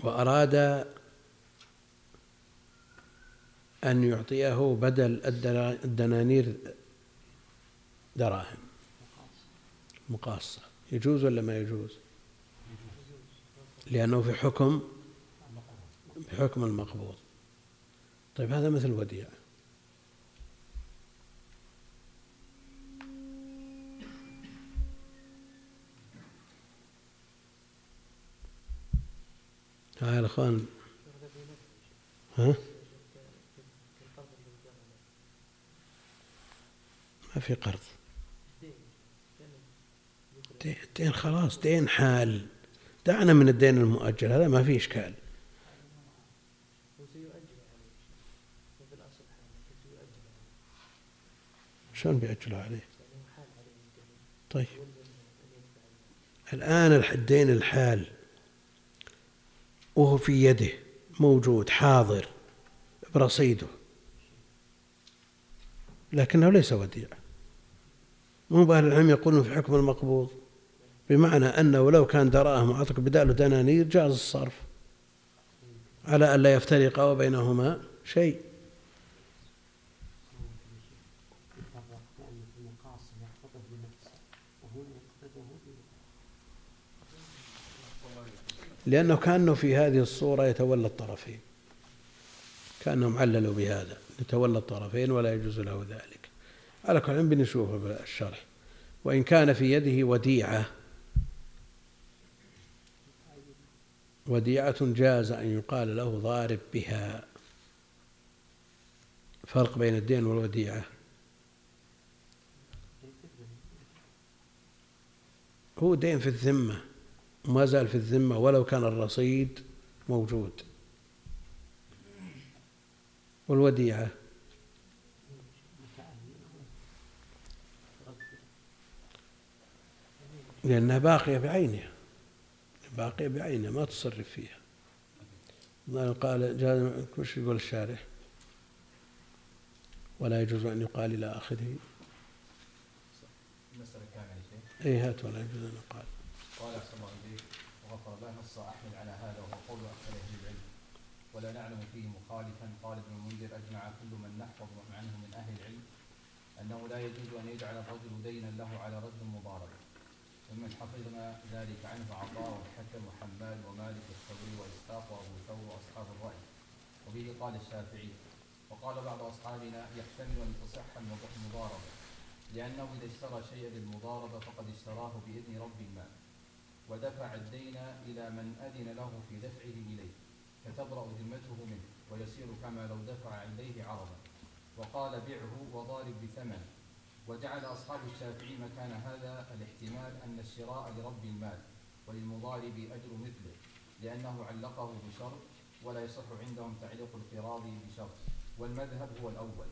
وأراد أن يعطيه بدل الدنا- الدنانير دراهم. مقاصة. يجوز ولا ما يجوز؟ لأنه في حكم في حكم المقبوض. طيب هذا مثل وديعة ها يا إخوان. ها؟ ما في قرض. دين- خلاص دين حال. دعنا من الدين المؤجل هذا ما في إشكال. شلون بيأجلوا عليه؟ طيب. الآن الدين الحال. وهو في يده موجود حاضر برصيده. لكنه ليس وديعة مو بأهل العلم يقولون في حكم المقبوض. بمعنى أنه لو كان دراهم وأعطك بداله دنانير جاز الصرف على أن لا يفترق بينهما شيء. لأنه كأنه في هذه الصورة يتولى الطرفين. كأنهم عللوا بهذا يتولى الطرفين ولا يجوز له ذلك. على كل بنشوفه بالشرح وإن كان في يده وديعة وديعة جاز أن يقال له ضارب بها. فرق بين الدين والوديعة. هو دين في الذمة. وما زال في الذمة ولو كان الرصيد موجود. والوديعة. لأنها باقية بعينها. باقية بعينها ما تصرف فيها. قال جاز وش يقول الشارح؟ ولا يجوز أن يقال إلى آخره. المسألة كاملة شيخ؟ أي هات ولا يجوز أن يقال. قال أحسن نص أحمد على هذا وهو قول أكثر أهل العلم. ولا نعلم فيه مخالفا. قال ابن المنذر أجمع كل من نحفظ عنه من أهل العلم أنه لا يجوز أن يجعل الرجل دينا له على رد مضارب ومن حفظنا ذلك عنه عطاء والحكم وحماد ومالك والثوري وإسحاق وأبو ثور وأصحاب الرأي. وبه قال الشافعي وقال بعض أصحابنا يحتمل أن تصح المضاربة لأنه إذا اشترى شيئا للمضاربة فقد اشتراه بإذن رب المال ودفع الدين إلى من أذن له في دفعه إليه فتبرأ ذمته منه ويصير كما لو دفع إليه عرضا. وقال بعه وضارب بثمن. وجعل أصحاب الشافعي مكان هذا الاحتمال أن الشراء لرب المال وللمضارب أجر مثله لأنه علقه بشرط ولا يصح عندهم تعليق القراض بشرط. والمذهب هو الأول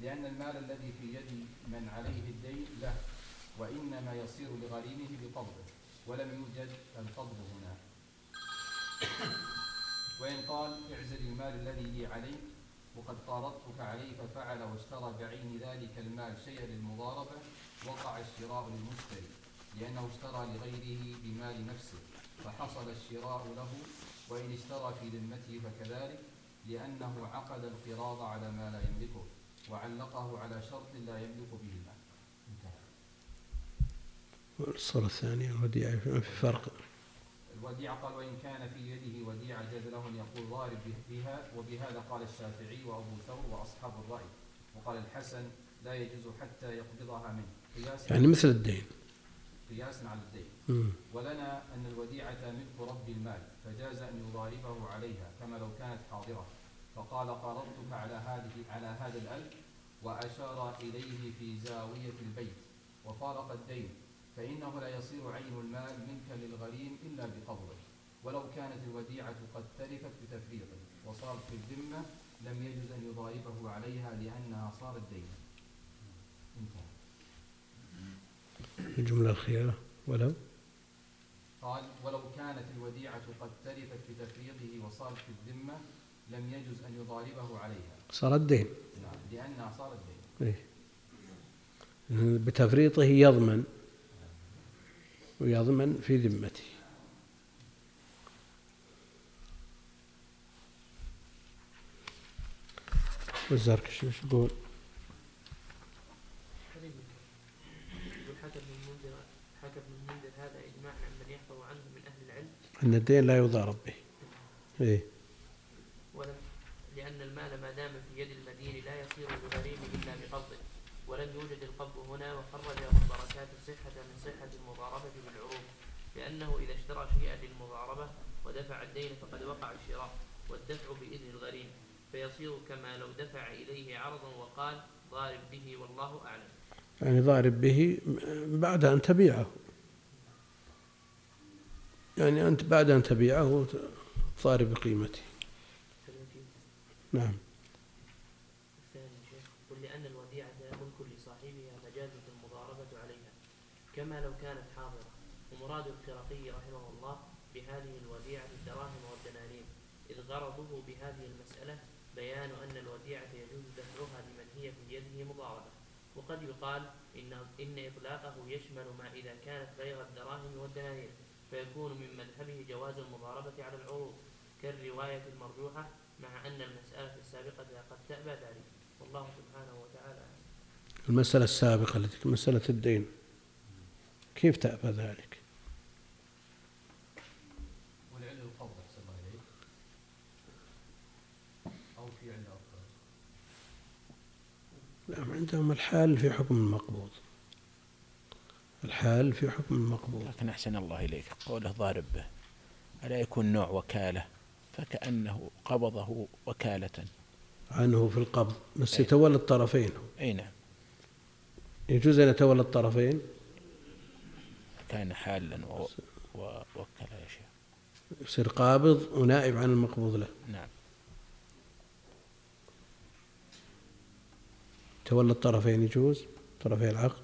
لأن المال الذي في يد من عليه الدين له وإنما يصير لغريمه بقبضه. ولم يوجد القبض هنا. وإن قال اعزل المال الذي لي عليك وقد قارضتك عليه ففعل واشترى بعين ذلك المال شيئا للمضاربة وقع الشراء للمشتري لأنه اشترى لغيره بمال نفسه فحصل الشراء له وإن اشترى في ذمته فكذلك لأنه عقد القراض على ما لا يملكه وعلقه على شرط لا يملك به المال. الصورة الثانية الوديعة في فرق. الوديعة قال وإن كان في يده وديعة جاز له أن يقول ضارب بها وبهذا قال الشافعي وأبو ثور وأصحاب الرأي. وقال الحسن لا يجوز حتى يقبضها منه. يعني مثل الدين. قياسا على الدين. مم. ولنا أن الوديعة ملك رب المال فجاز أن يضاربه عليها كما لو كانت حاضرة. فقال قرضتك على هذه على هذا الألف وأشار إليه في زاوية البيت. وفارق الدين. فإنه لا يصير عين المال منك للغريم إلا بقبضه ولو كانت الوديعة قد تلفت بتفريط وصارت في الذمة لم يجوز أن يضاربه عليها لأنها صارت دينا. انتهى. الجملة الأخيرة ولو؟ قال ولو كانت الوديعة قد تلفت بتفريطه وصارت في الذمة لم يجوز أن يضاربه عليها. صار الدين نعم لأنها صارت دين. إيه. بتفريطه يضمن. ويضمن في ذمته والزركشي وش يقول؟ أن الدين لا يضارب به. إيه. ولم لأن المال ما دام في يد المدين لا يصير لغريم إلا بقبضه ولم يوجد القبض هنا وخرج البركات الصحة من صحة المضاربة بالعروض لأنه إذا اشترى شيئا للمضاربة ودفع الدين فقد وقع الشراء والدفع بإذن الغريم فيصير كما لو دفع إليه عرضا وقال ضارب به والله أعلم. يعني ضارب به بعد أن تبيعه. يعني أنت بعد أن تبيعه ضارب بقيمته. فالوكيل نعم الثاني شيخ قل لأن الوديعة ملك لصاحبها فجازت المضاربة عليها كما لو كانت حاضرة. ومراد الخرقي رحمه الله بهذه الوديعة الدراهم والدنانير. إذ غرضه بهذه المسألة بيان أن الوديعة يجوز دفعها لمن هي في يده مضاربة وقد يقال إن إن إطلاقه يشمل ما إذا كانت غير الدراهم والدنانير فيكون من مذهبه جواز المضاربة على العروض. كالرواية المرجوحة مع أن المسألة السابقة قد تأبى ذلك. والله سبحانه وتعالى. المسألة السابقة التي مسألة الدين. كيف تأبى ذلك؟ نعم عندهم الحال في حكم المقبوض. الحال في حكم المقبوض. لكن أحسن الله إليك. قوله ضارب به. ألا يكون نوع وكالة؟ فكأنه قبضه وكالة. عنه في القبض بس أي. يتولى الطرفين. أي نعم. يجوز أن يتولى الطرفين؟ كان حالا و... ووكلها يا شيخ يصير قابض ونائب عن المقبوض له. نعم. تولى الطرفين يجوز؟ طرفي العقد؟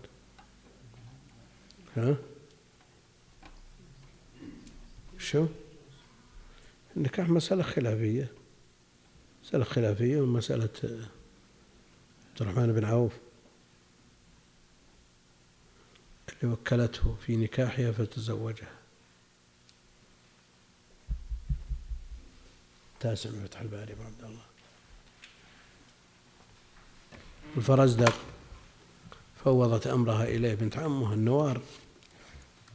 ها؟ شو؟ النكاح مسألة خلافية؟ مسألة خلافية ومسألة عبد الرحمن بن عوف. اللي وكلته في نكاحها فتزوجها. تاسع من فتح الباري ابو عبد الله. الفرزدق فوضت أمرها إليه بنت عمها النوار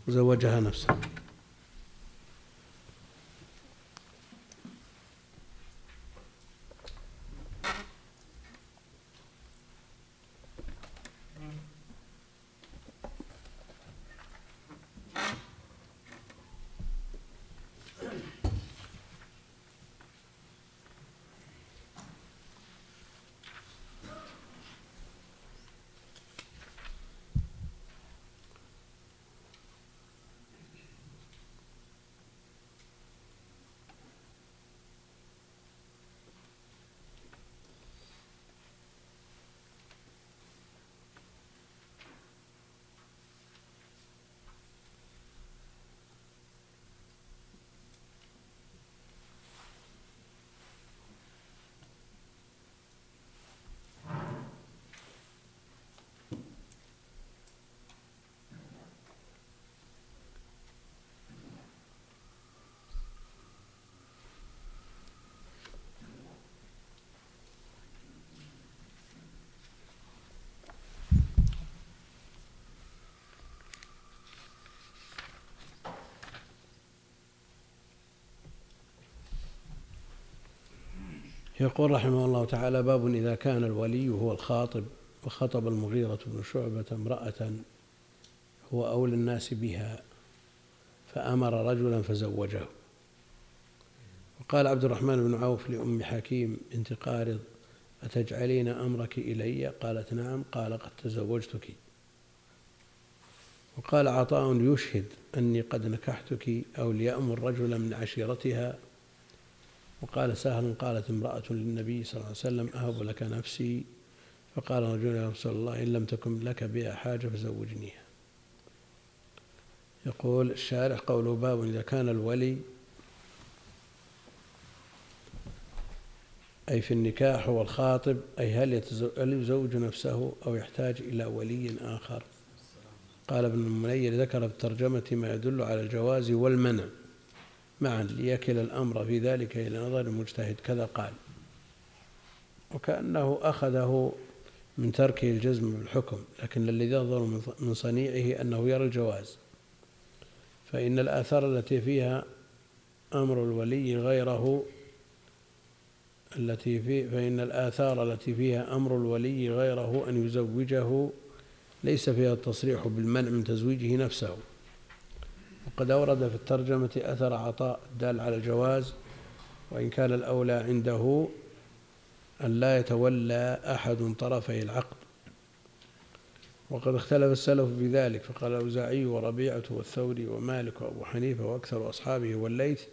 وزوجها نفسه. يقول رحمه الله تعالى باب إذا كان الولي هو الخاطب وخطب المغيرة بن شعبة امرأة هو أولى الناس بها فأمر رجلا فزوجه. وقال عبد الرحمن بن عوف لأم حكيم بنت قارض أتجعلين أمرك إلي قالت نعم. قال قد تزوجتك. وقال عطاء يشهد أني قد نكحتك أو ليأمر رجلا من عشيرتها وقال سهل قالت امرأة للنبي صلى الله عليه وسلم أهب لك نفسي؟ فقال رجل يا رسول الله إن لم تكن لك بها حاجة فزوجنيها. يقول الشارح قوله باب إذا كان الولي أي في النكاح هو الخاطب أي هل يزوج نفسه أو يحتاج إلى ولي آخر؟ قال ابن المنير ذكر في الترجمة ما يدل على الجواز والمنع. معا ليكل الأمر في ذلك إلى نظر المجتهد كذا قال. وكأنه أخذه من تركه الجزم بالحكم لكن الذي يظهر من صنيعه أنه يرى الجواز. فإن الآثار التي فيها أمر الولي غيره التي في فإن الآثار التي فيها أمر الولي غيره أن يزوجه ليس فيها التصريح بالمنع من تزويجه نفسه. وقد أورد في الترجمة أثر عطاء الدال على الجواز وإن كان الأولى عنده أن لا يتولى أحد طرفي العقد. وقد اختلف السلف في ذلك فقال الأوزاعي وربيعة والثوري ومالك وأبو حنيفة وأكثر أصحابه والليث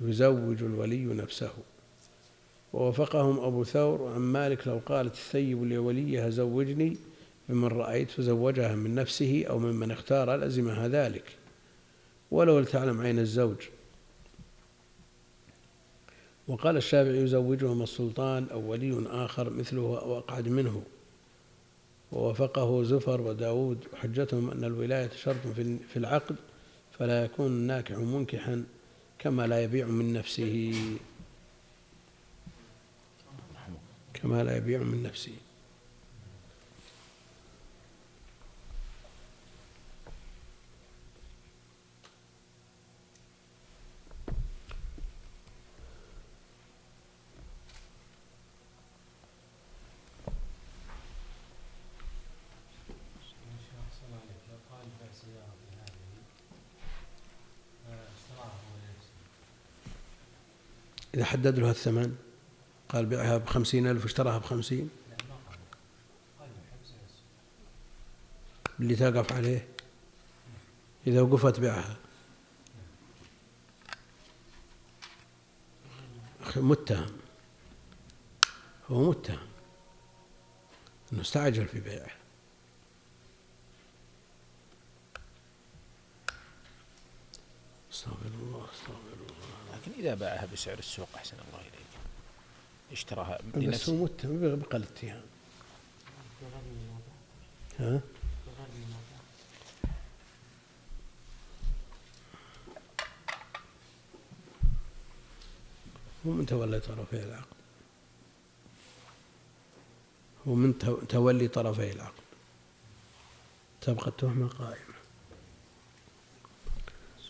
يزوج الولي نفسه. ووافقهم أبو ثور عن مالك لو قالت الثيب لوليها زوجني بمن رأيت فزوجها من نفسه أو ممن اختار لزمها ذلك. ولو لتعلم عين الزوج. وقال الشافعي يزوجهما السلطان أو ولي آخر مثله أو أقعد منه. ووافقه زفر وداود وحجتهم أن الولاية شرط في العقد فلا يكون الناكح منكحا كما لا يبيع من نفسه. كما لا يبيع من نفسه. إذا حدد له الثمن قال بيعها بخمسين ألف واشتراها بخمسين. اللي توقف عليه إذا وقفت بيعها. متهم. هو متهم. أنه استعجل في بيعه. استغفر الله استغفر إذا باعها بسعر السوق أحسن الله إليك. اشتراها بس هو متهم المنازع ها؟ هو من تولي طرفي العقد. هو من تو- تولي طرفي العقد. تبقى التهمة قائمة.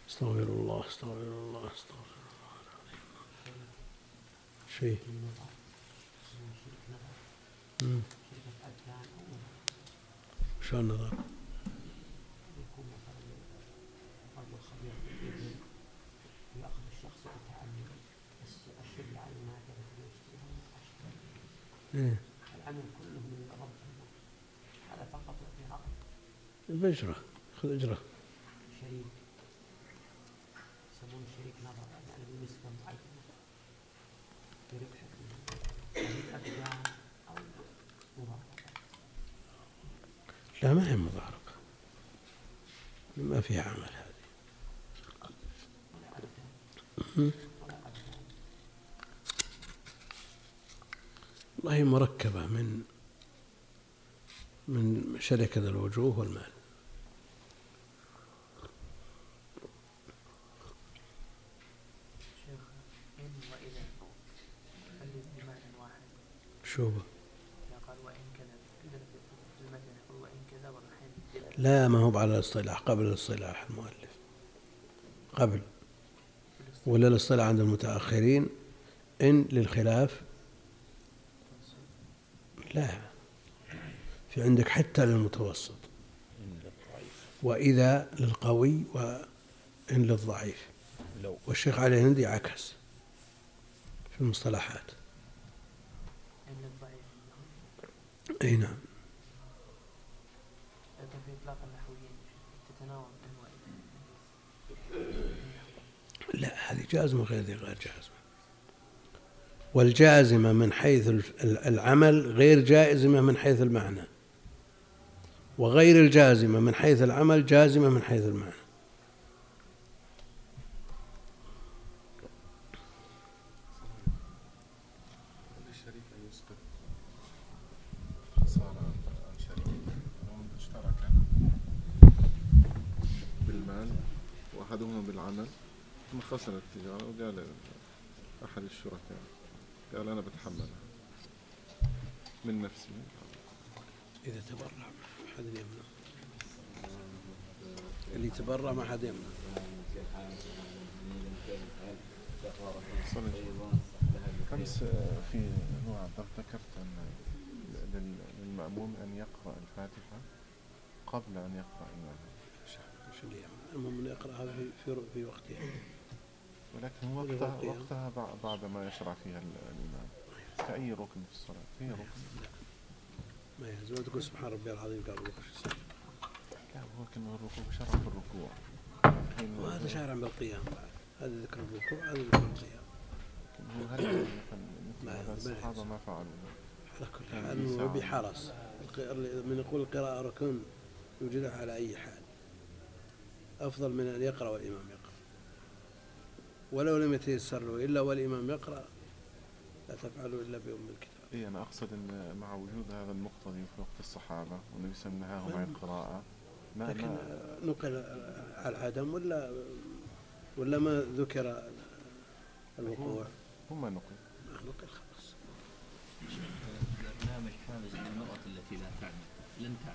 استغفر الله استغفر الله استغفر الله. إيش فيه؟ النظر إيه. العمل كله من رب هذا فقط بأجرة خذ أجرة شريك يسمونه شريك نظر يعني بنسبة معينة بربح هذه أدلان أو مضاربة لا ما هي مضاربة. ما فيها عمل هذه والله مركبة من من شركة الوجوه والمال. شوفه إذا قال وإن كذا عندنا في في المتن يقول وإن كذا والرحيم لا ما هو على الاصطلاح قبل الاصطلاح المؤلف. قبل. ولا الاصطلاح عند المتأخرين إن للخلاف. لا. في عندك حتى للمتوسط. وإذا للقوي وإن للضعيف. والشيخ علي الهندي عكس. في المصطلحات. أي نعم لكن في إطلاق النحويين تتناول إن وإذا لا هذه جازمة غير ذي غير جازمة والجازمة من حيث العمل غير جازمة من حيث المعنى. وغير الجازمة من حيث العمل جازمة من حيث المعنى. خسر التجارة وقال أحد الشركاء قال أنا بتحملها من نفسي. إذا تبرع ما حد يمنع. اللي تبرع ما حد يمنع. أمس في هو عبد الله ذكرت أن لل- للمأموم أن يقرأ الفاتحة قبل أن يقرأ إمامه شو اللي يمنع؟ المهم أن يقرأها في في, في وقتها. ولكن وقتها. وقتها بع- بعد ما يشرع فيها ال- الإمام كأي ركن في الصلاة؟ هي ركن. ما يلزم تقول سبحان ربي العظيم قبل يصير لا هو كان الركوع شرع في الركوع. وهذا شارع بالقيام بعد. هذا ذكر الركوع هذا ذكر القيام. هل الصحابة. ما فعلوا؟ على كل كان حال. بحرص من يقول القراءة ركن يوجدها على أي حال. أفضل من أن يقرأ والإمام يقرأ ولو لم يتيسر له إلا والإمام يقرأ لا تفعلوا إلا بأم الكتاب. اي أنا أقصد أن مع وجود هذا المقتضي في وقت الصحابة والنبي صلى الله عليه وسلم نعم. عن القراءة ما لكن ما نقل على العدم ولا ولا ما ذكر الوقوع؟ هم نقل ما نقل. خلاص. برنامج حافز للمرأة التي لا تعمل لن تعمل